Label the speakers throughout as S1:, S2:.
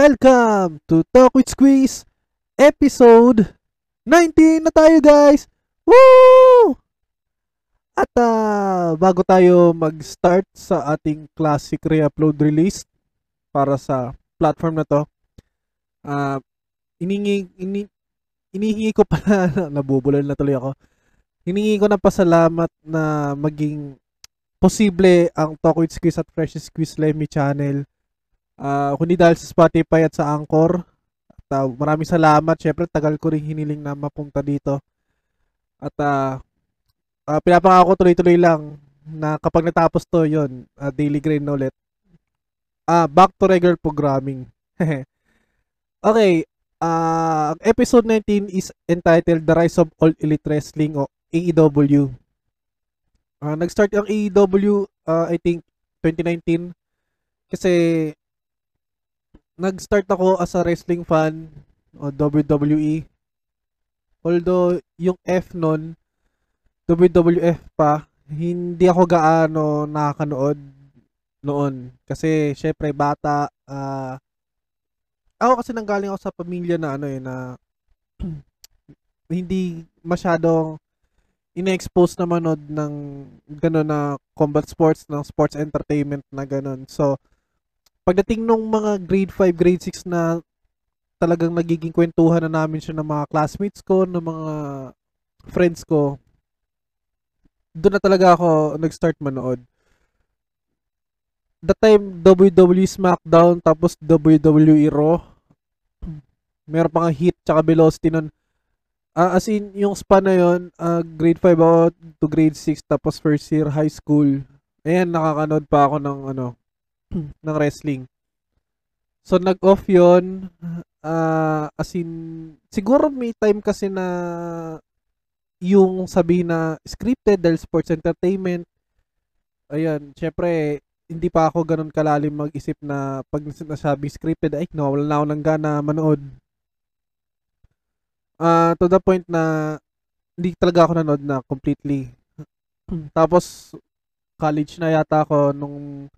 S1: Welcome to Talk with Squeeze episode 19 na tayo guys! Woo! At ah, bago tayo mag-start sa ating classic re-upload release para sa platform na to, ah iningi, ini, inihingi ko pala, nabubulol na tuloy ako, hiningi ko na pasalamat na maging posible ang Talk with Squeeze at Fresh Squeeze Lemmy channel Ah, kundi dahil sa Spotify at sa Anchor. At ah, maraming salamat. Syempre, tagal ko rin hiniling na mapunta dito. At ah ah, pinapangako ko tuloy-tuloy lang na kapag natapos to yon daily grind na ulit. Ah, back to regular programming. okay, ang episode 19 is entitled The Rise of All Elite Wrestling o AEW. Ah, nag-start ang AEW ah, I think 2019 kasi nag-start ako as a wrestling fan o WWE. Although yung F nun, WWF pa, hindi ako gaano nakakanood noon. Kasi syempre bata, ah ako kasi nanggaling ako sa pamilya na ano eh, na hindi masyadong ina-expose na manood ng gano'n na combat sports, ng sports entertainment na gano'n. So, pagdating nung mga grade 5, grade 6 na talagang nagiging kwentuhan na namin siya ng mga classmates ko, ng mga friends ko, doon na talaga ako nag-start manood. The time WWE SmackDown tapos WWE Raw, meron pa nga hit tsaka velocity nun. Ah, as in, yung span na yun, ah, grade 5 ako to grade 6 tapos first year high school. Ayan, nakakanood pa ako ng ano, ng wrestling. So nag-off 'yon ah as in siguro may time kasi na yung sabi na scripted dahil sports entertainment. Ayan, syempre hindi pa ako ganun kalalim mag-isip na pag nasabi scripted ay nawawala na ako ng gana manood. Ah to the point na hindi talaga ako nanood na completely. Tapos college na yata ako nung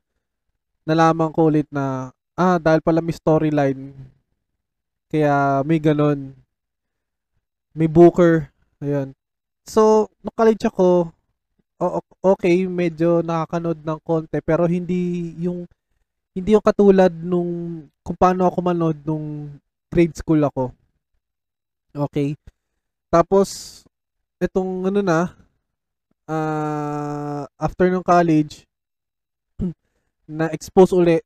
S1: nalaman ko ulit na ah dahil pala may storyline. Kaya may ganun. May booker. Ayun. So nung college ako okay medyo nakakanood ng konti pero hindi yung hindi yung katulad nung kung paano ako manood nung grade school ako. Okay. Tapos itong ano na ah after ng college na-expose uli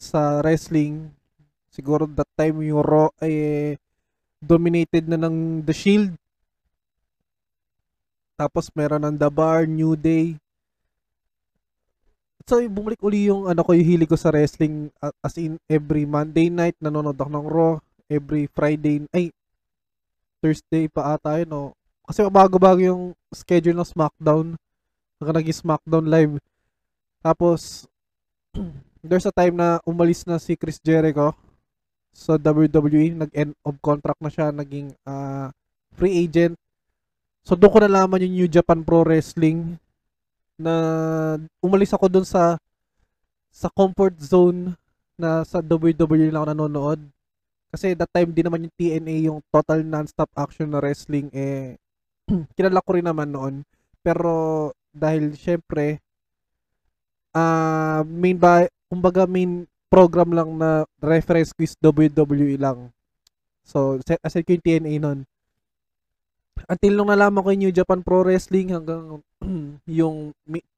S1: sa wrestling. Siguro that time yung Raw ay dominated na ng The Shield. Tapos meron ng The Bar, New Day. So bumalik uli yung ano ko yung hili ko sa wrestling as in every Monday night nanonood ako ng Raw, every Friday ay Thursday pa ata yun no. Kasi bago-bago yung schedule ng SmackDown. Naka naging SmackDown live. Tapos there's a time na umalis na si Chris Jericho sa WWE, nag-end of contract na siya, naging uh, free agent. So doon ko nalaman yung New Japan Pro Wrestling na umalis ako doon sa sa comfort zone na sa WWE lang ako nanonood. Kasi that time din naman yung TNA, yung total non-stop action na wrestling, eh, kilala ko rin naman noon. Pero dahil syempre, uh, main ba kumbaga main program lang na reference quiz WWE lang. So, aside ko yung TNA nun. Until nung nalaman ko yung New Japan Pro Wrestling hanggang yung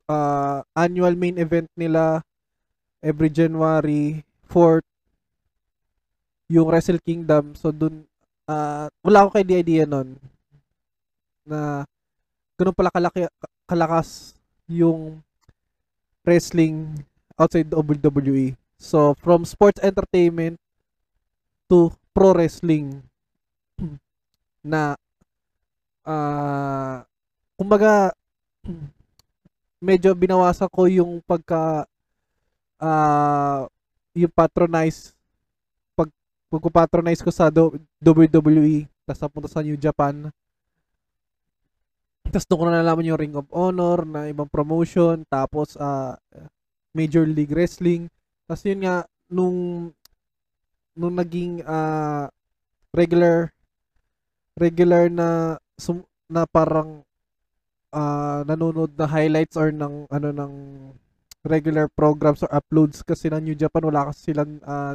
S1: uh, annual main event nila every January 4th yung Wrestle Kingdom. So, dun uh, wala ako kay idea nun na ganun pala kalaki, kalakas yung wrestling outside WWE. So, from sports entertainment to pro wrestling na uh, kumbaga medyo binawasan ko yung pagka uh, yung patronize pag pagpatronize ko sa WWE tapos napunta sa New Japan tapos doon ko na nalaman yung Ring of Honor na ibang promotion. Tapos, uh, Major League Wrestling. Tapos yun nga, nung nung naging ah, regular regular na sum, na parang ah, nanonood na highlights or ng ano ng regular programs or uploads kasi ng New Japan wala kasi silang ah,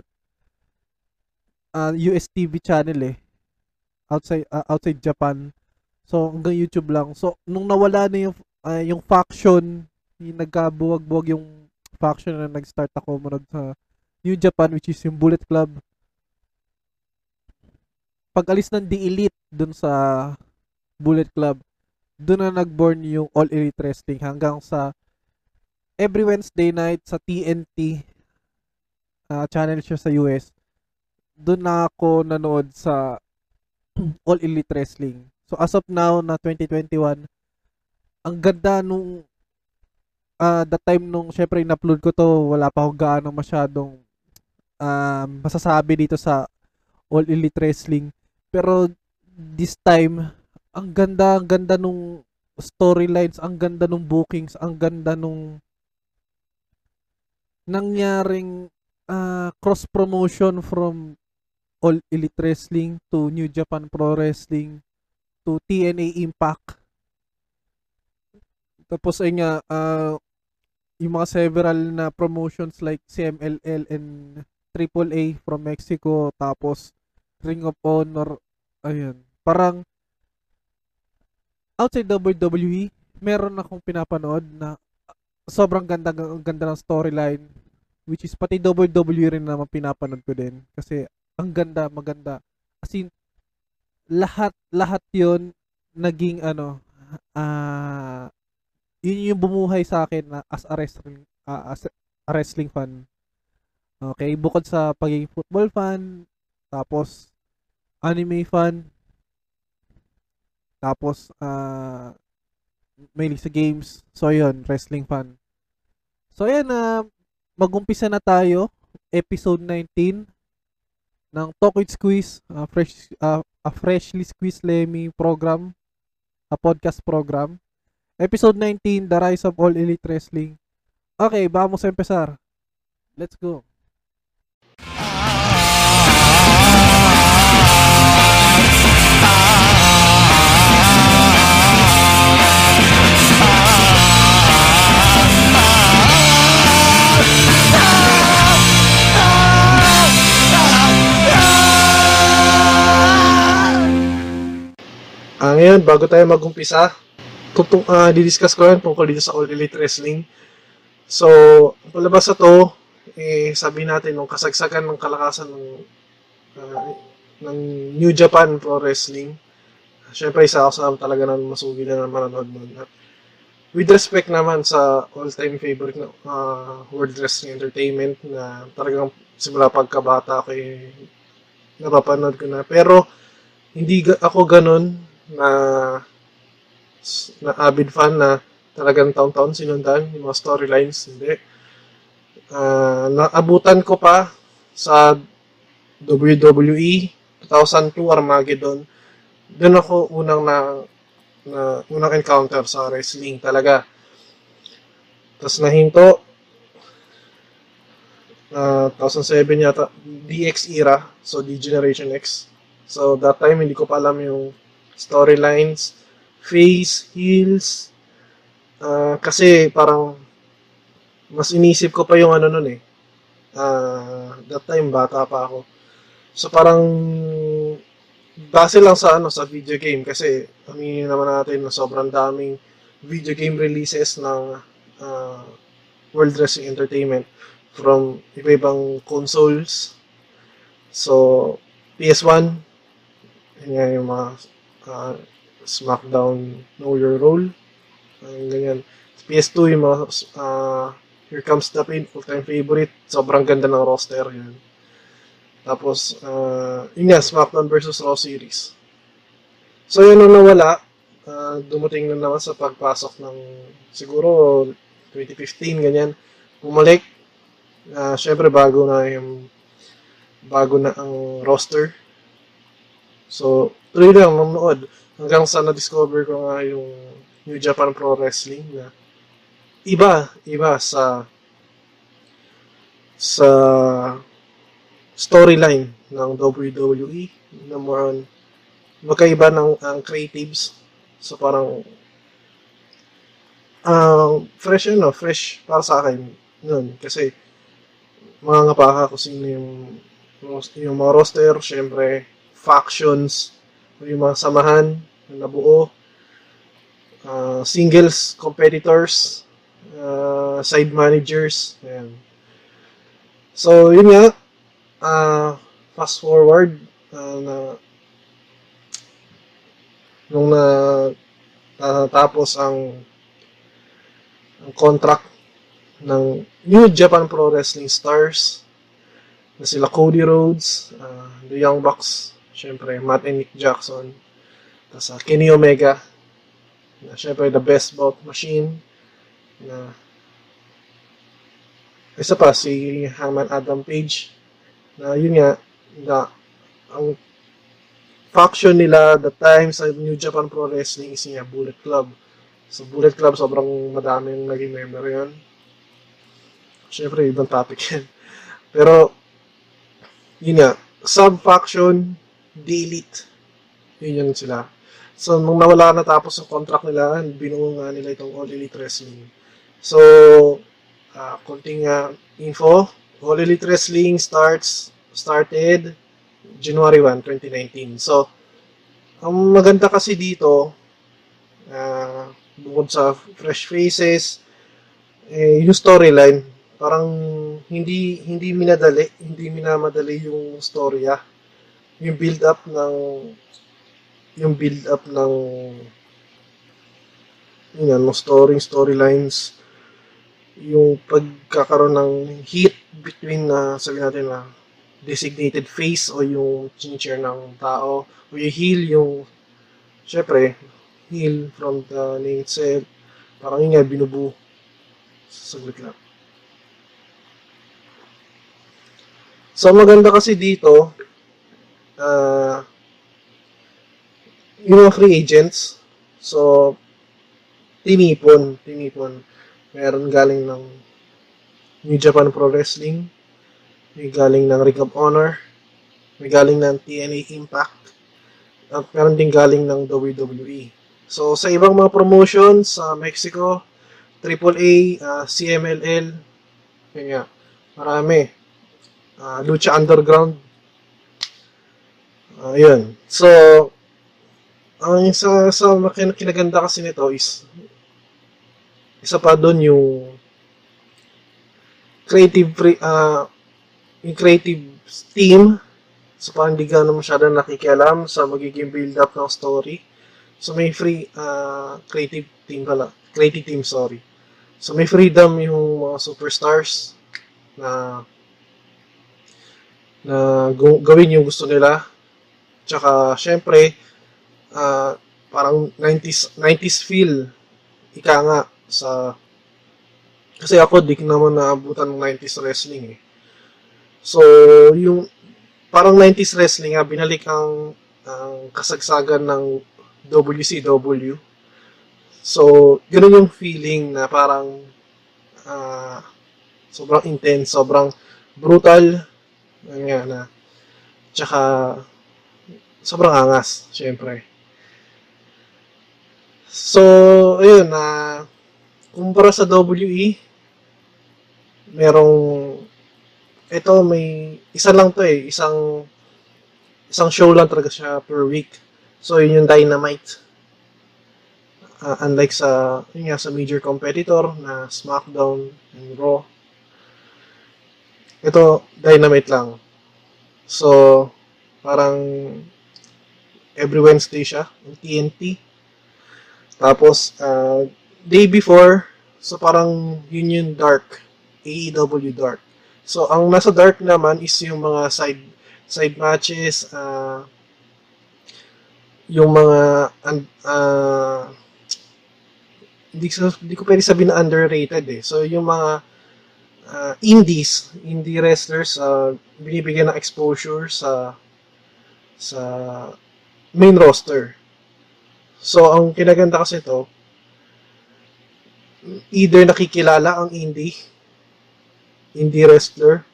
S1: ah, US TV channel eh outside ah, outside Japan so hanggang YouTube lang. So nung nawala na yung ah, yung faction yung nagkabuwag-buwag yung faction na nag-start ako manood sa New Japan which is yung Bullet Club. Pag alis ng The Elite dun sa Bullet Club dun na nag-born yung All Elite Wrestling hanggang sa every Wednesday night sa TNT ah, channel siya sa US dun na ako nanood sa All Elite Wrestling so as of now na 2021 ang ganda nung ah the time nung syempre in-upload ko to wala pa akong gaano masyadong um, masasabi dito sa All Elite Wrestling. Pero this time ang ganda ang ganda nung storylines ang ganda nung bookings ang ganda nung nangyaring ah, cross promotion from All Elite Wrestling to New Japan Pro Wrestling to TNA Impact. Tapos ay nga ah, yung mga several na promotions like CMLL and AAA from Mexico. Tapos Ring of Honor ayun. Parang outside WWE meron akong pinapanood na sobrang ganda ganda ng storyline which is pati WWE rin naman pinapanood ko din. Kasi ang ganda maganda. As in lahat lahat yon naging ano ah yun yung bumuhay sa akin na as a wrestling ah, as a wrestling fan. Okay bukod sa pagiging football fan tapos anime fan tapos ah mahilig sa games. So yun wrestling fan. So yan na magumpisa na tayo episode 19 ng Talk with Squeeze ah, fresh ah, a freshly squeezed Lemmy program a podcast program Episode 19, The Rise of All Elite Wrestling. Okay, vamos a empezar. Let's go. Ngayon, bago tayo mag-umpisa, tutung, uh, didiscuss ko yan tungkol dito sa All Elite Wrestling. So, ang palabas sa to, eh, sabi natin, nung kasagsagan ng kalakasan ng, uh, ng New Japan Pro Wrestling, syempre isa ako sa talaga ng masugi na manonood. At with respect naman sa all-time favorite na uh, World Wrestling Entertainment na talagang simula pagkabata ko eh, napapanood ko na. Pero, hindi ako ganun na na avid fan na talagang taon-taon sinundan yung mga storylines. Hindi. Uh, naabutan ko pa sa WWE 2002 Armageddon. Doon ako unang na, na unang encounter sa wrestling talaga. Tapos nahinto uh, 2007 yata DX era, so D Generation X. So that time hindi ko pa alam yung storylines, face, heels. Uh, kasi parang mas inisip ko pa yung ano nun eh. Uh, that time bata pa ako. So parang base lang sa ano sa video game kasi aminin naman natin na sobrang daming video game releases ng uh, World Wrestling Entertainment from iba-ibang consoles. So, PS1, yan yung mga uh, SmackDown Know Your Role. Ang ganyan. PS2 yung mga uh, Here Comes the Pain, full-time favorite. Sobrang ganda ng roster yan. Tapos, uh, yun nga, SmackDown versus Raw series. So, yun ang nawala. Uh, dumating na naman sa pagpasok ng siguro 2015, ganyan. Bumalik. Uh, Siyempre, bago na yung bago na ang roster. So, tuloy lang nanonood. Hanggang sa na-discover ko nga yung New Japan Pro Wrestling na iba, iba sa sa
S2: storyline ng WWE na more on magkaiba ng ang creatives. So parang um fresh yun, no? fresh para sa akin nun. Kasi mga ngapaka kung sino yung, yung mga roster, syempre, factions, yung mga samahan na nabuo, uh, singles, competitors, uh, side managers, ayan. So, yun nga, uh, fast forward, uh, na, nung na, natapos ang, ang contract ng New Japan Pro Wrestling Stars na sila Cody Rhodes, uh, The Young Bucks, syempre Matt and Nick Jackson, tapos uh, Kenny Omega, na syempre the best bout machine, na isa pa si Hangman Adam Page, na yun nga, na ang faction nila the time sa New Japan Pro Wrestling is nga Bullet Club. So Bullet Club sobrang madaming naging member yun. Siyempre, ibang topic yan. Pero, yun nga, sub-faction, delete. Yun yun sila. So, nung nawala na tapos ang contract nila, binuo nga nila itong All Elite Wrestling. So, uh, konting uh, info. All Elite Wrestling starts, started January 1, 2019. So, ang maganda kasi dito, uh, bukod sa fresh faces, eh, yung storyline, parang hindi hindi minadali, hindi minamadali yung storya. Yung build up ng yung build up ng yun yan, ng story, storylines, yung pagkakaroon ng heat between na uh, sabi natin na designated face o yung chincher ng tao. O yung heel yung syempre heel from the name itself. Parang yun nga binubu saglit lang. So, maganda kasi dito, uh, yung mga free agents, so, tinipon, tinipon. Meron galing ng New Japan Pro Wrestling, may galing ng Ring of Honor, may galing ng TNA Impact, at meron din galing ng WWE. So, sa ibang mga promotions sa Mexico, AAA, uh, CMLL, yun marami uh, Lucha Underground. Uh. So, ang isa sa kin- kinaganda kasi nito is isa pa doon yung creative uh, yung creative team so parang hindi gano'n masyadong nakikialam sa magiging build up ng story so may free uh, creative team pala creative team sorry so may freedom yung mga superstars na na gawin yung gusto nila. Tsaka, syempre, uh, parang 90s, 90s feel, ika nga, sa, kasi ako, di naman naabutan ng 90s wrestling eh. So, yung, parang 90s wrestling nga, binalik ang, ang kasagsagan ng WCW. So, ganun yung feeling na parang, uh, sobrang intense, sobrang brutal, nga na. Tsaka, sobrang angas, syempre. So, ayun, na uh, kumpara sa WE, merong, ito may, isa lang to eh, isang, isang show lang talaga siya per week. So, yun yung Dynamite. Uh, unlike sa, yun nga, sa major competitor na SmackDown and Raw, ito, dynamite lang. So, parang every Wednesday siya, yung TNT. Tapos, uh, day before, so parang yun yung dark, AEW dark. So, ang nasa dark naman is yung mga side side matches, uh, yung mga uh, hindi, hindi ko pwede sabihin na underrated eh. So, yung mga uh, indies, indie wrestlers, uh, binibigyan ng exposure sa sa main roster. So, ang kinaganda kasi ito, either nakikilala ang indie, indie wrestler,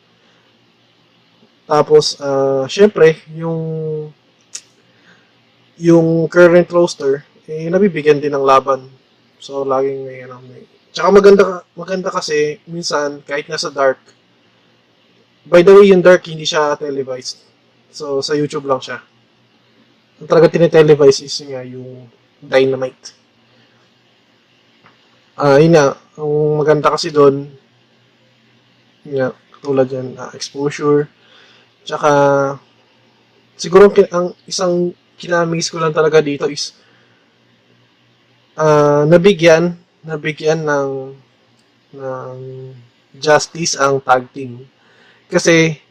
S2: Tapos, ah, syempre, yung yung current roster, eh, nabibigyan din ng laban. So, laging may, ano, may... Tsaka maganda, maganda kasi, minsan, kahit nasa dark, by the way, yung dark, hindi siya televised. So, sa YouTube lang siya. Ang talaga tinitelevise is nga yung Dynamite. Ah, yun nga, ang maganda kasi doon, yun nga, tulad yan, ah, exposure, tsaka, siguro ang, ang isang kinamiss ko lang talaga dito is, ah, nabigyan, nabigyan ng, ng justice ang tag team. Kasi,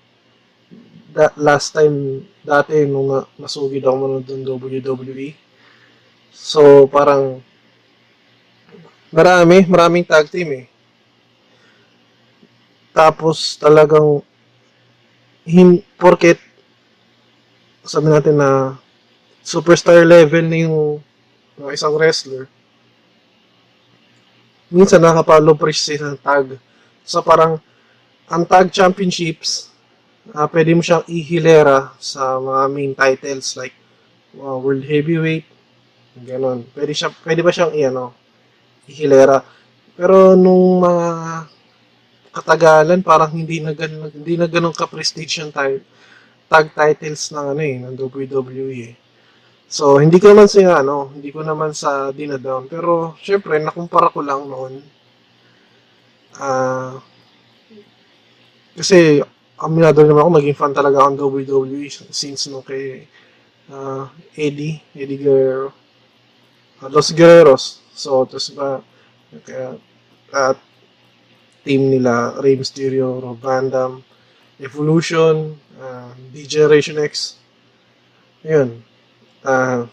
S2: da, last time, dati, nung na, nasugid ako manood ng WWE, so, parang, marami, maraming tag team eh. Tapos, talagang, hin, porket, sabi natin na, superstar level na yung ng isang wrestler, minsan nakapalo prestige ng tag. So, parang, ang tag championships, ah pwede mo siyang ihilera sa mga main titles like uh, World Heavyweight, ganon. Pwede, siya, pwede ba siyang i-ano, ihilera. Pero nung mga katagalan, parang hindi na ganun, hindi na ganun ka-prestige yung tag, tag titles ng ano eh, ng WWE eh. So, hindi ko naman sa ano, hindi ko naman sa dinadown. Pero, syempre, nakumpara ko lang noon. Ah, kasi, aminado naman ako, maging fan talaga ako ng WWE since no kay ah, Eddie, Eddie Guerrero. Ah, Los Guerreros. So, tapos ba, kaya, at team nila, Rey Mysterio, Rob Van Dam, Evolution, uh, D-Generation X. Ayun. Ah,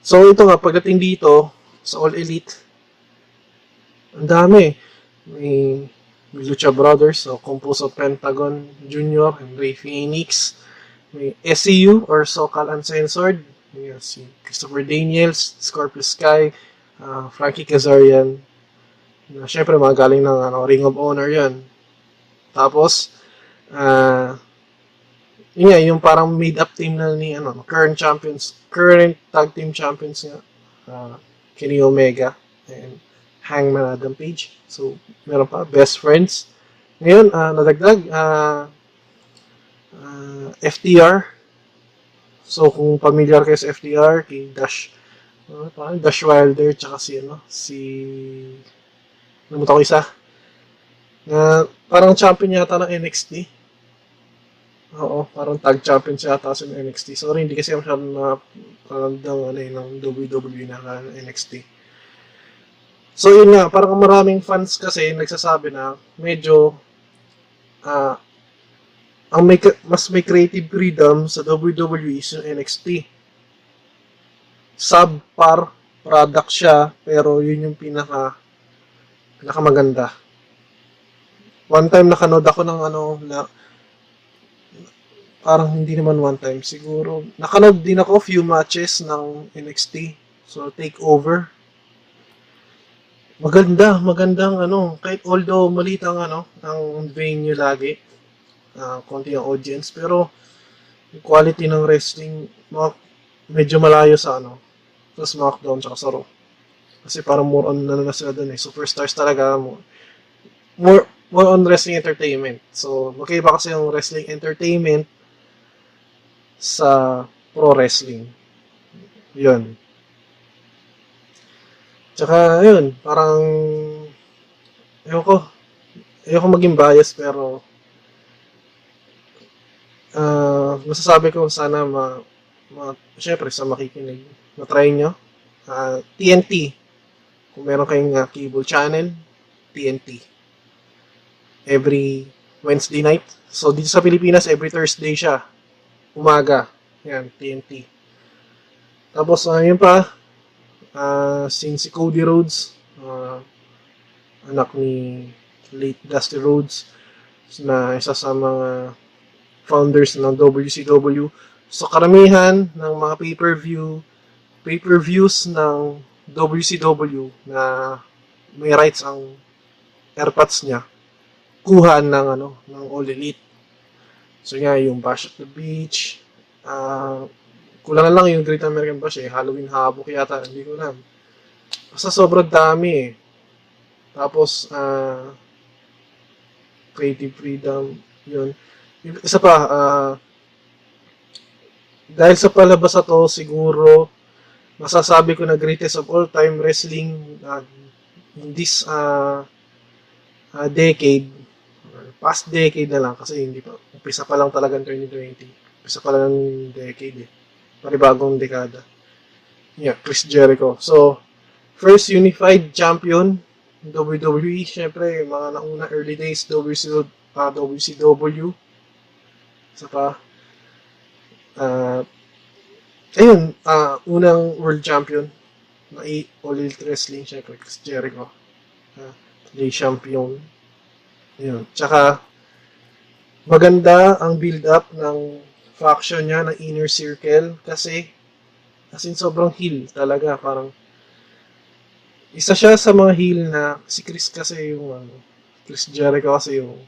S2: so, ito nga, pagdating dito, sa All Elite, ang dami. May Lucha Brothers, so composed of Pentagon Jr. and Ray Phoenix. May SCU, or SoCal Uncensored. May si Christopher Daniels, Scorpio Sky, ah, Frankie Kazarian, na syempre mga galing ng ano, Ring of Honor yan. Tapos, ah, yun nga, yung parang made-up team na ni, ano, current champions, current tag team champions nga, ah, Kenny Omega and Hangman Adam Page. So, meron pa, best friends. Ngayon, ah, nadagdag, ah, ah, FTR. So, kung familiar kayo sa FTR, kay Dash, ano, parang Dash Wilder, tsaka si, ano, si, Nalimutan ko isa. Na parang champion yata ng NXT. Oo, parang tag champion siya yata sa NXT. Sorry, hindi kasi masyadong na parang ng, ano, ng WWE na NXT. So yun nga, parang maraming fans kasi nagsasabi na medyo ah ang may, mas may creative freedom sa WWE is yung NXT. Subpar product siya, pero yun yung pinaka pinakamaganda. One time nakanood ako ng ano na parang hindi naman one time siguro. Nakanood din ako few matches ng NXT. So take over. Maganda, magandang ano, kahit although maliit ang ano, ang venue lagi, ah konti ang audience, pero yung quality ng wrestling, mga, medyo malayo sa ano, sa SmackDown tsaka sa Raw. Kasi parang more on ano na sila dun eh. Superstars talaga. More, more, more on wrestling entertainment. So, magkaiba kasi yung wrestling entertainment sa pro wrestling. Yun. Tsaka, yun, parang, ewan ko, ewan ko maging bias, pero, ah masasabi ko sana ma, ma syempre sa makikinig, na-try nyo. Ah, TNT, kung meron kayong uh, cable channel, TNT. Every Wednesday night. So, dito sa Pilipinas, every Thursday siya. Umaga. Yan, TNT. Tapos, uh, yun pa, uh, sin si Cody Rhodes, uh, anak ni late Dusty Rhodes, na isa sa mga founders ng WCW. So, karamihan ng mga pay-per-view, pay-per-views ng WCW na may rights ang airpods niya kuhaan ng ano ng All Elite. So nga, yung Bash at the Beach, ah, kulang lang yung Great American Bash eh, Halloween Havoc yata, hindi ko alam. Basta sobrang dami eh. Tapos, ah, Creative Freedom, yun. Isa pa, ah, dahil sa palabas na to, siguro, masasabi ko na greatest of all time wrestling uh, in this uh, uh, decade, past decade na lang, kasi hindi pa, umpisa pa lang talaga ng 2020. Umpisa pa lang ng decade eh. Paribagong dekada. Yeah, Chris Jericho. So, first unified champion WWE, syempre, mga nauna early days, WCW, uh, WCW. Isa pa. Uh, ayun, uh, unang world champion na i- All Elite Wrestling, syempre, Chris Jericho. Uh, day champion. Ayun. Tsaka, maganda ang build-up ng faction niya, ng Inner Circle, kasi, as in, sobrang heel talaga. Parang, isa siya sa mga heel na si Chris kasi yung ano, Chris Jericho kasi yung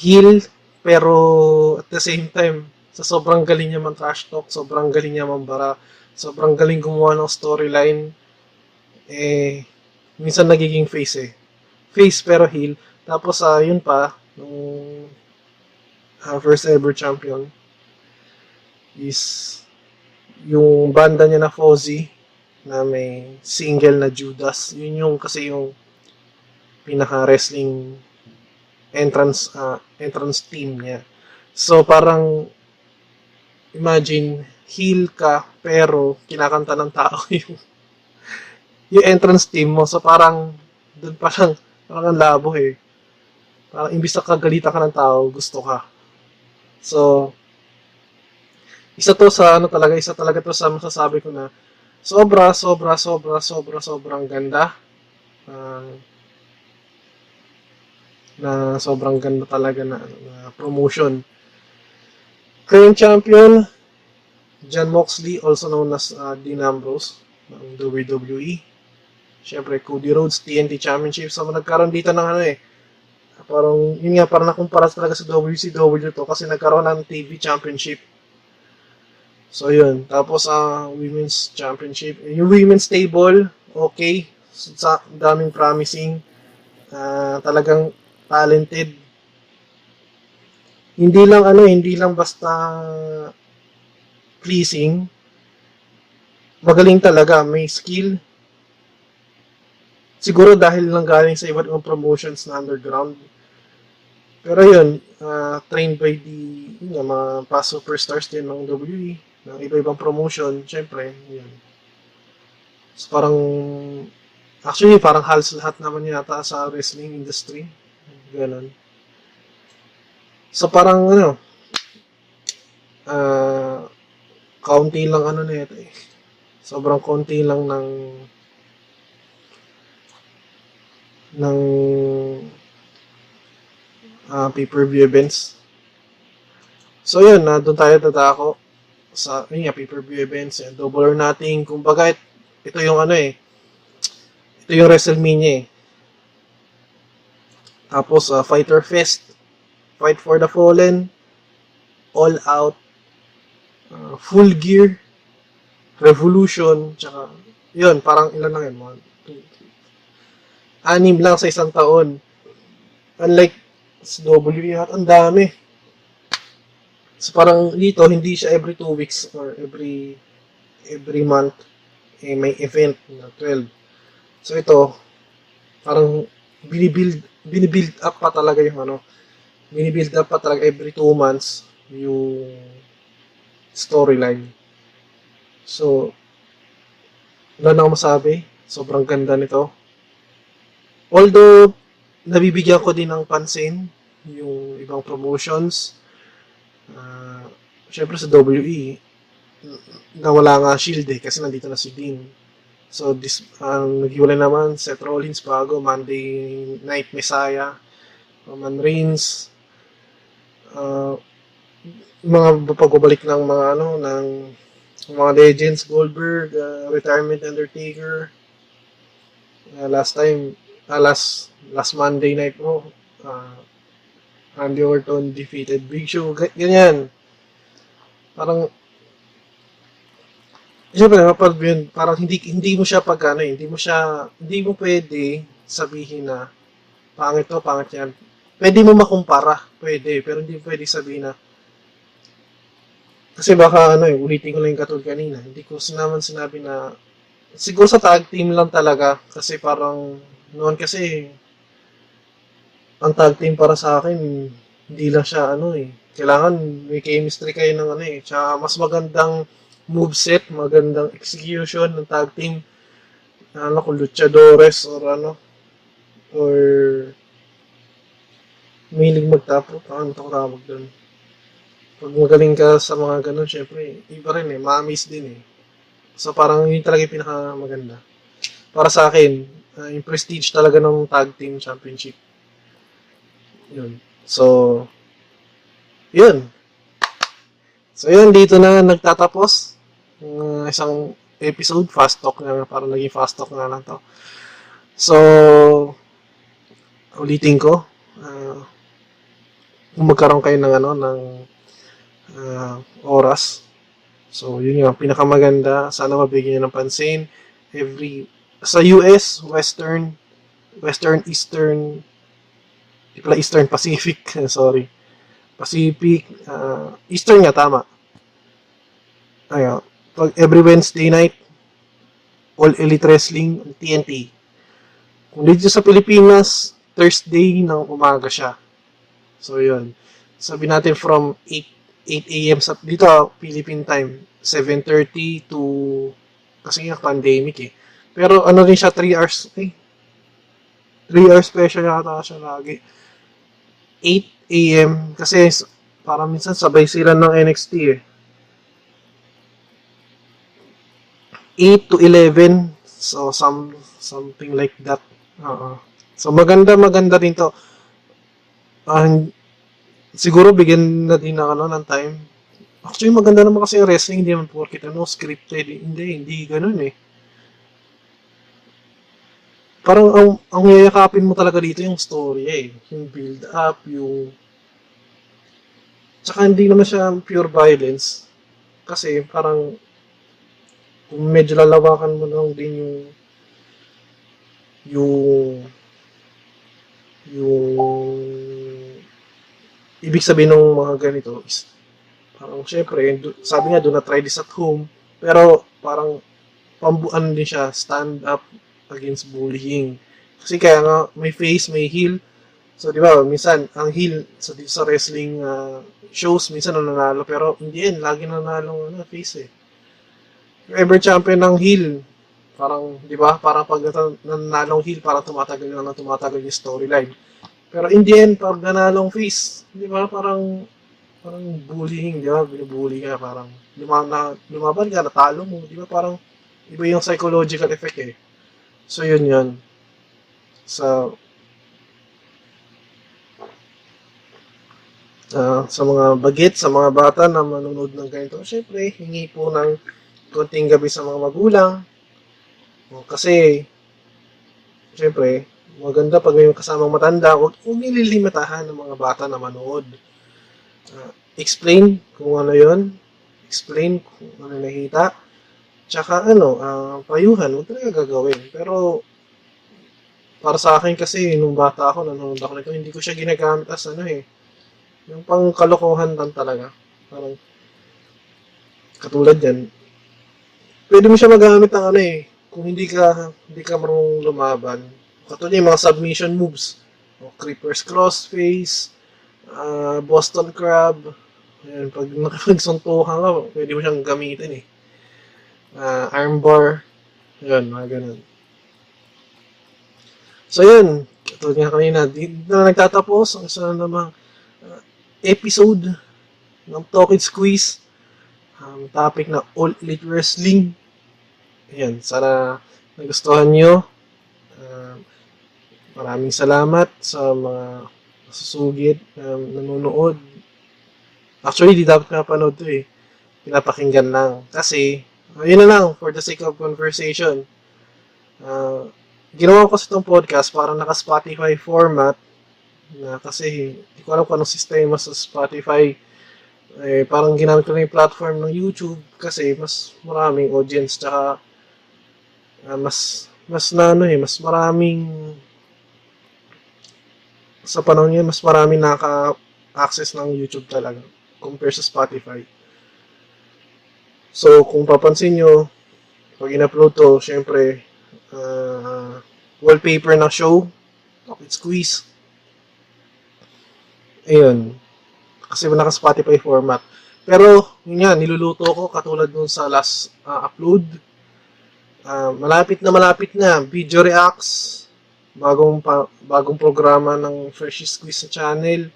S2: heel pero at the same time sa sobrang galing niya man trash talk, sobrang galing niya mambara, sobrang galing gumawa ng storyline eh minsan nagiging face eh. Face pero heel. Tapos ah yun pa nung ah, first ever champion is yung banda niya na Fozzy na may single na Judas. Yun yung kasi yung pinaka wrestling entrance ah, entrance team niya. So parang imagine heel ka pero kinakanta ng tao yung yung entrance team mo. So parang doon parang parang ang labo eh. Parang imbis na kagalitan ka ng tao, gusto ka. So isa to sa ano talaga, isa talaga to sa masasabi ko na sobra, sobra, sobra, sobra, sobrang ganda. Ah, na sobrang ganda talaga na, na promotion. Current champion, John Moxley, also known as uh, Dean Ambrose ng WWE. Siyempre, Cody Rhodes, TNT Championship. So, nagkaroon dito ng ano eh, parang, yun nga, parang nakumpara talaga sa WCW to kasi nagkaroon ng TV Championship. So, yun. Tapos, uh, Women's Championship. Yung Women's Table, okay. Sa daming promising. Uh, talagang talented. Hindi lang ano, hindi lang basta pleasing. Magaling talaga, may skill. Siguro dahil lang galing sa iba't ibang promotions na underground. Pero yun, uh, trained by the yun, mga past superstars din ng WWE, ng iba-ibang promotion, syempre, yun. So, parang, actually, parang halos lahat naman yata sa wrestling industry. Ganon. So, parang, ano, ah, kaunti lang ano na ito eh. Sobrang konti lang ng ng ah, pay-per-view events. So yun, na doon tayo tatako sa yun nga, pay-per-view events, yan, double or nothing. Kumbaga, ito yung ano eh, ito yung WrestleMania eh. Tapos, uh, Fighter Fest, Fight for the Fallen, All Out, uh, Full Gear, Revolution, tsaka, yun, parang ilan lang yun, anim lang sa isang taon. Unlike sa WWE, ang dami. So, parang dito, hindi siya every two weeks or every every month eh, may event na 12. So, ito, parang binibuild binibuild up pa talaga yung ano, binibuild up pa talaga every two months yung storyline. So, wala na akong masabi. Sobrang ganda nito. Although, nabibigyan ko din ng pansin yung ibang promotions. Uh, Siyempre sa WE, nawala nga Shield eh, kasi nandito na si Dean. So, this, ang naghiwalay naman, Seth Rollins bago, Monday Night Messiah, Roman Reigns, uh, mga pagbabalik ng mga ano, ng mga legends, Goldberg, uh, Retirement Undertaker, uh, last time, uh, last, last Monday Night mo, uh, Randy Orton defeated Big Show. Ga- Ganyan. Parang Siyempre, kapag yun, parang hindi hindi mo siya pag ano, eh, hindi mo siya hindi mo pwede sabihin na pangit to, pangit yan. Pwede mo makumpara, pwede, pero hindi pwede sabihin na kasi baka ano eh, ulitin ko lang yung katulad kanina. Hindi ko naman sinabi na siguro sa tag team lang talaga kasi parang noon kasi ang tag team para sa akin hindi lang siya ano eh. Kailangan may chemistry kayo ng ano eh. Tsaka mas magandang moveset, magandang execution ng tag team. Ano kung luchadores or ano or milig magtapo. Ano ito tawag doon? Pag magaling ka sa mga ganun, syempre, iba rin eh. Ma-amaze din eh. So parang yun talaga yung pinakamaganda. Para sa akin, uh, yung prestige talaga ng tag team championship. Yun. So, yun. So yun, dito na nagtatapos ng isang episode, fast talk na, parang naging fast talk na lang to. So, ulitin ko, uh, kung magkaroon kayo ng ano, ng uh, oras, So, yun yung pinakamaganda. Sana mabigyan nyo ng pansin. Every, sa US, Western, Western, Eastern, di pala Eastern Pacific, sorry. Pacific, uh, Eastern nga, tama. Ayun. Pag every Wednesday night, All Elite Wrestling, TNT. Kung dito sa Pilipinas, Thursday ng umaga siya. So, yun. Sabi natin from 8 8 a.m. sa dito Philippine time 7:30 to kasi nga pandemic eh. Pero ano rin siya 3 hours eh 3 hours special yata siya lagi. 8 a.m. kasi para minsan sabay sila ng NXT eh. 8 to 11 so some something like that. Uh-uh. So maganda maganda rin to. Uh, siguro bigyan na din ng ano ng time. Actually, maganda naman kasi yung wrestling, hindi naman porkit ano, scripted. Hindi, hindi ganun eh. Parang ang, ang yayakapin mo talaga dito yung story eh. Yung build up, yung... Tsaka hindi naman siya pure violence. Kasi parang kung medyo lalawakan mo lang din yung yung yung ibig sabihin ng mga ganito is parang syempre, sabi nga do not try this at home, pero parang pambuan din siya, stand up against bullying. Kasi kaya nga may face, may heel. So di ba, minsan ang heel sa sa wrestling uh, shows minsan nanalo pero in the end lagi nanalo ano face eh. Ever champion ng heel, parang di ba, parang pag nanalong heel, parang tumatagal na tumatagal yung storyline pero in the end, pag nanalong face, di ba, parang, parang bullying, di ba, binubully ka, parang, luma, na, lumaban ka, natalo mo, di ba, parang, iba yung psychological effect eh. So, yun yun. Sa, uh, sa mga bagit, sa mga bata na manonood ng ganito, syempre, hingi po ng konting gabi sa mga magulang. Kasi, syempre, maganda pag may kasamang matanda, huwag nililimitahan ng mga bata na manood. Uh, explain kung ano yon explain kung ano nakita, tsaka ano, uh, payuhan, huwag talaga gagawin. Pero, para sa akin kasi, nung bata ako, nanonood ako nito, hindi ko siya ginagamit as ano eh, yung pang kalokohan lang talaga. Parang, katulad yan, pwede mo siya magamit ng ano eh, kung hindi ka, hindi ka marunong lumaban, Katulad yung mga submission moves. O, creepers crossface, uh, Boston Crab. Ayan, pag nakapagsuntukan ka, pwede mo siyang gamitin eh. Uh, armbar. Ayan, mga ganun. So, yun. Katulad nga kanina, na nagtatapos ang isa na namang uh, episode ng Talk It Squeeze. Um, topic na All Elite Wrestling. Ayan, sana nagustuhan nyo. Maraming salamat sa mga susugit na nanonood. Actually, di dapat napanood to eh. Pinapakinggan lang. Kasi, uh, yun na lang, for the sake of conversation. Uh, ginawa ko sa itong podcast para naka-Spotify format. Na kasi hindi ko alam kung anong sistema sa Spotify. Eh, parang ginamit ko na yung platform ng YouTube kasi mas maraming audience tsaka ah, mas mas na ano eh, mas maraming sa panahon ngayon, mas maraming naka-access ng YouTube talaga compare sa Spotify. So, kung papansin nyo, pag in-upload to, syempre, ah, wallpaper ng show, Pocket Squeeze. Ayun. Kasi naka Spotify format. Pero, yun nga, niluluto ko katulad nung sa last ah, upload. Ah, malapit na malapit na. Video reacts. Bagong, pa, bagong programa ng Fresh Squeeze sa channel.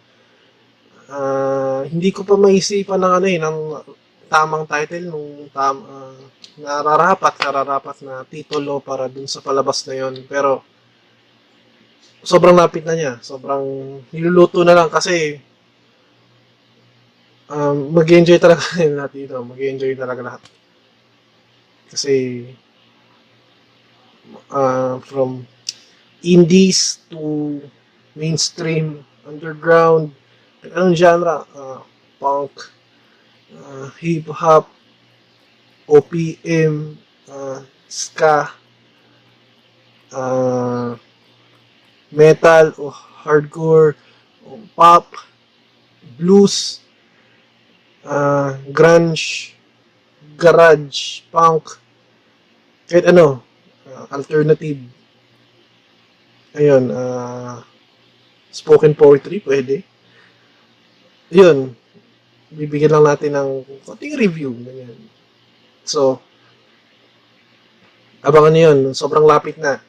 S2: Ah, hindi ko pa maisipan ng ano eh, ng tamang title nung tam, ah, nararapat, nararapat na titulo para dun sa palabas na yon Pero, sobrang lapit na niya. Sobrang niluluto na lang kasi um, mag-enjoy talaga lahat dito. Mag-enjoy talaga lahat. Kasi uh, from indies to mainstream, underground, anong genre, uh, punk, uh, hip-hop, OPM, uh, ska, uh, metal, o hardcore, o pop, blues, uh, grunge, garage, punk, kahit ano, uh, alternative. Ayun, uh, spoken poetry, pwede. Yun, bibigyan lang natin ng konting review. Ganyan. So, abangan nyo yun. Sobrang lapit na.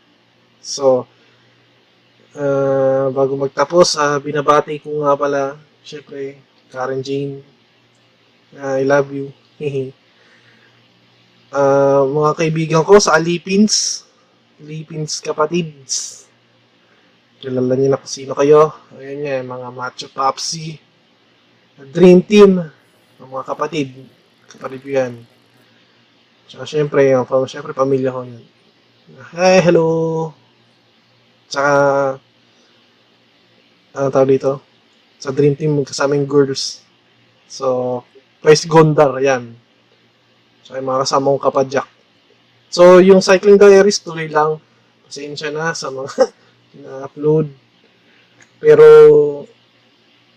S2: So, uh, bago magtapos, uh, binabati ko nga pala, syempre, Karen Jane. Uh, I love you. uh, mga kaibigan ko sa Alipins, Alipins kapatids. Kilala niyo na kung sino kayo. Ayan nga, mga macho popsy. Dream team. Ang mga kapatid. Kapatid ko yan. Tsaka syempre, yung, syempre pamilya ko yan. Hi, hello. Tsaka, ano tawag dito? Sa Dream Team, kasama yung girls. So, Vice Gondar, yan. Tsaka yung mga kasama kong kapadyak. So, yung Cycling Diaries, tuloy lang. Pasensya na sa mga na-upload. Pero,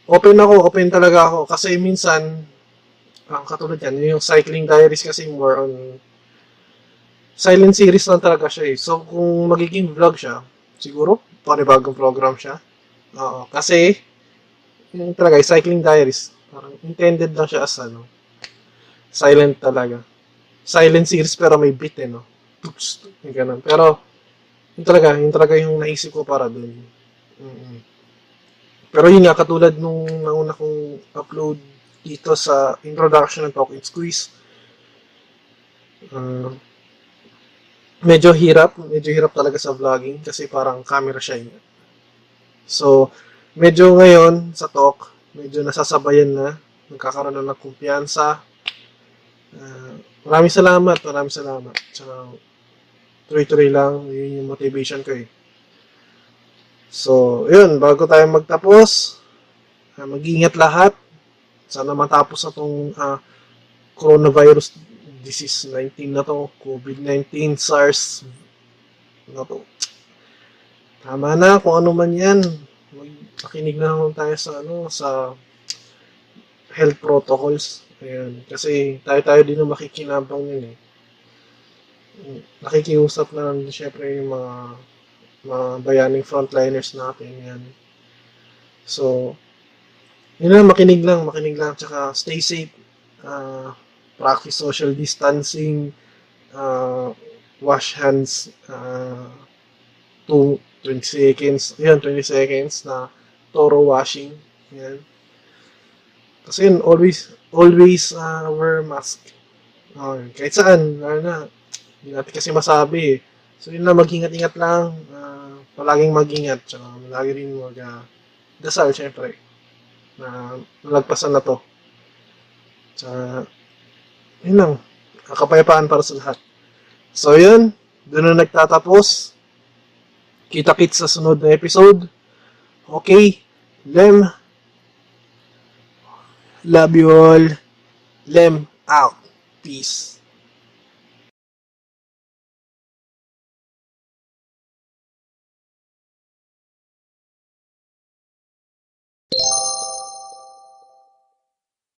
S2: open ako, open talaga ako. Kasi minsan, ang katulad yan, yung Cycling Diaries kasi more on silent series lang talaga siya eh. So, kung magiging vlog siya, siguro, panibagong program siya. Oo. Kasi, yung talaga, Cycling Diaries, parang intended lang siya as ano, silent talaga. Silent series pero may beat eh, no? Yung ganun. Pero, yun talaga, yun talaga yung naisip ko para dun. mm Pero yun nga, katulad nung nauna kong upload dito sa introduction ng Talk and Squeeze, uh, medyo hirap, medyo hirap talaga sa vlogging kasi parang camera shy. So, medyo ngayon sa talk, medyo nasasabayan na, nagkakaroon na ng kumpiyansa. Uh, maraming salamat, maraming salamat. Tsaka, tuloy-tuloy lang, yun yung motivation ko eh. So, yun, bago tayo magtapos, uh, mag-ingat lahat. Sana matapos na tong uh, coronavirus disease 19 na to, COVID-19, SARS, na to. Tama na kung ano man yan. Makinig na lang tayo sa ano sa health protocols. Ayan. Kasi tayo-tayo din ang makikinabang yun eh. Nakikiusap na lang syempre yung mga mga bayaning frontliners natin yan. So, yun lang, makinig lang, makinig lang, tsaka stay safe. Uh, practice social distancing, uh, wash hands, uh, to 20 seconds, yan, 20 seconds na thorough washing, yan. Kasi yun, always, always uh, wear mask. Uh, kahit saan, ano na, hindi natin kasi masabi eh. So yun na, mag-ingat-ingat lang, uh, palaging mag-ingat, tsaka lagi rin mag, uh, dasal, syempre, na nalagpasan na to. Tsaka, yun lang. Kakapayapaan para sa lahat. So, yun. Doon na nagtatapos. Kita-kits sa sunod na episode. Okay. Lem. Love you all. Lem out. Peace.